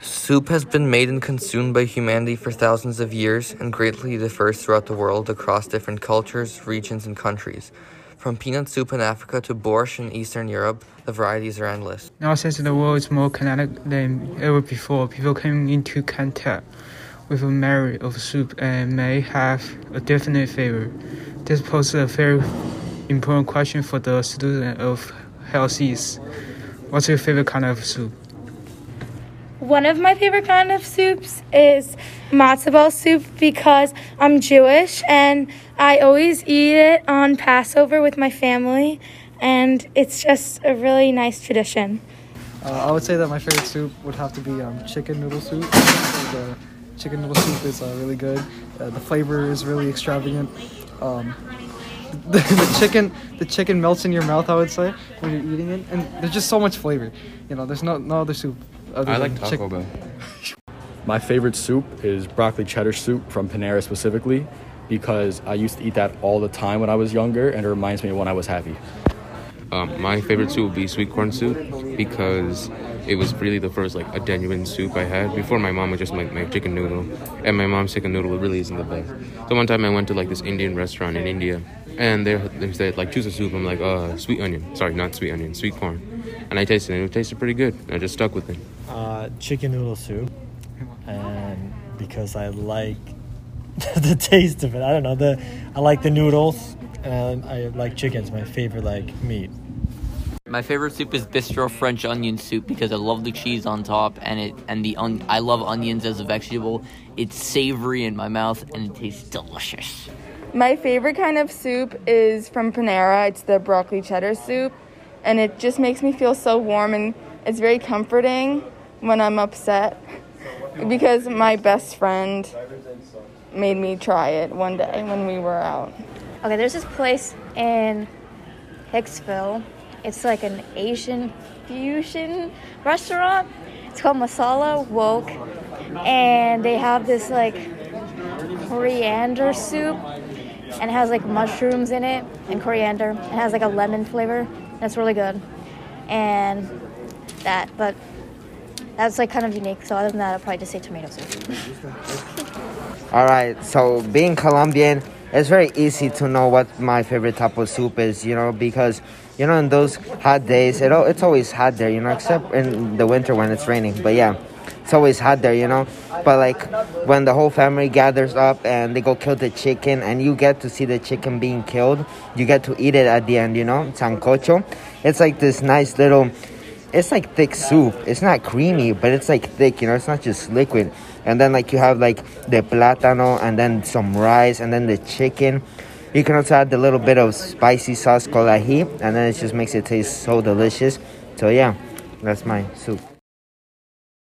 Soup has been made and consumed by humanity for thousands of years and greatly differs throughout the world across different cultures, regions, and countries. From peanut soup in Africa to borscht in Eastern Europe, the varieties are endless. Now, since the world is more connected than ever before, people come into contact with a myriad of soup and may have a definite favor. This poses a very important question for the student of health what's your favorite kind of soup? One of my favorite kind of soups is matzo ball soup because I'm Jewish and I always eat it on Passover with my family, and it's just a really nice tradition. Uh, I would say that my favorite soup would have to be um, chicken noodle soup. the chicken noodle soup is uh, really good. Uh, the flavor is really extravagant. Um, the, the, chicken, the chicken melts in your mouth. I would say when you're eating it, and there's just so much flavor. You know, there's no no other soup. I like Taco chick- Bell. My favorite soup is broccoli cheddar soup from Panera specifically because I used to eat that all the time when I was younger and it reminds me of when I was happy. Um, my favorite soup would be sweet corn soup because it was really the first like a genuine soup I had. Before my mom would just make my chicken noodle, and my mom's chicken noodle really isn't the best. So one time I went to like this Indian restaurant in India, and they they said like choose a soup. I'm like uh sweet onion, sorry not sweet onion, sweet corn, and I tasted it. And it tasted pretty good. I just stuck with it. Uh, chicken noodle soup, and because I like the taste of it. I don't know the I like the noodles and I like chicken's my favorite like meat. My favorite soup is bistro French onion soup because I love the cheese on top and it and the on, I love onions as a vegetable. It's savory in my mouth and it tastes delicious. My favorite kind of soup is from Panera. It's the broccoli cheddar soup and it just makes me feel so warm and it's very comforting when I'm upset because my best friend made me try it one day when we were out. Okay, there's this place in Hicksville. It's like an Asian fusion restaurant. It's called Masala Wok, and they have this like coriander soup, and it has like mushrooms in it and coriander. It has like a lemon flavor. That's really good, and that. But that's like kind of unique. So other than that, I'll probably just say tomato soup. All right. So being Colombian, it's very easy to know what my favorite type of soup is. You know, because you know in those hot days, it it's always hot there. You know, except in the winter when it's raining. But yeah. It's always hot there, you know. But like when the whole family gathers up and they go kill the chicken, and you get to see the chicken being killed, you get to eat it at the end, you know. Sancocho. It's like this nice little it's like thick soup. It's not creamy, but it's like thick, you know, it's not just liquid. And then like you have like the plátano and then some rice and then the chicken. You can also add a little bit of spicy sauce called ají and then it just makes it taste so delicious. So yeah, that's my soup.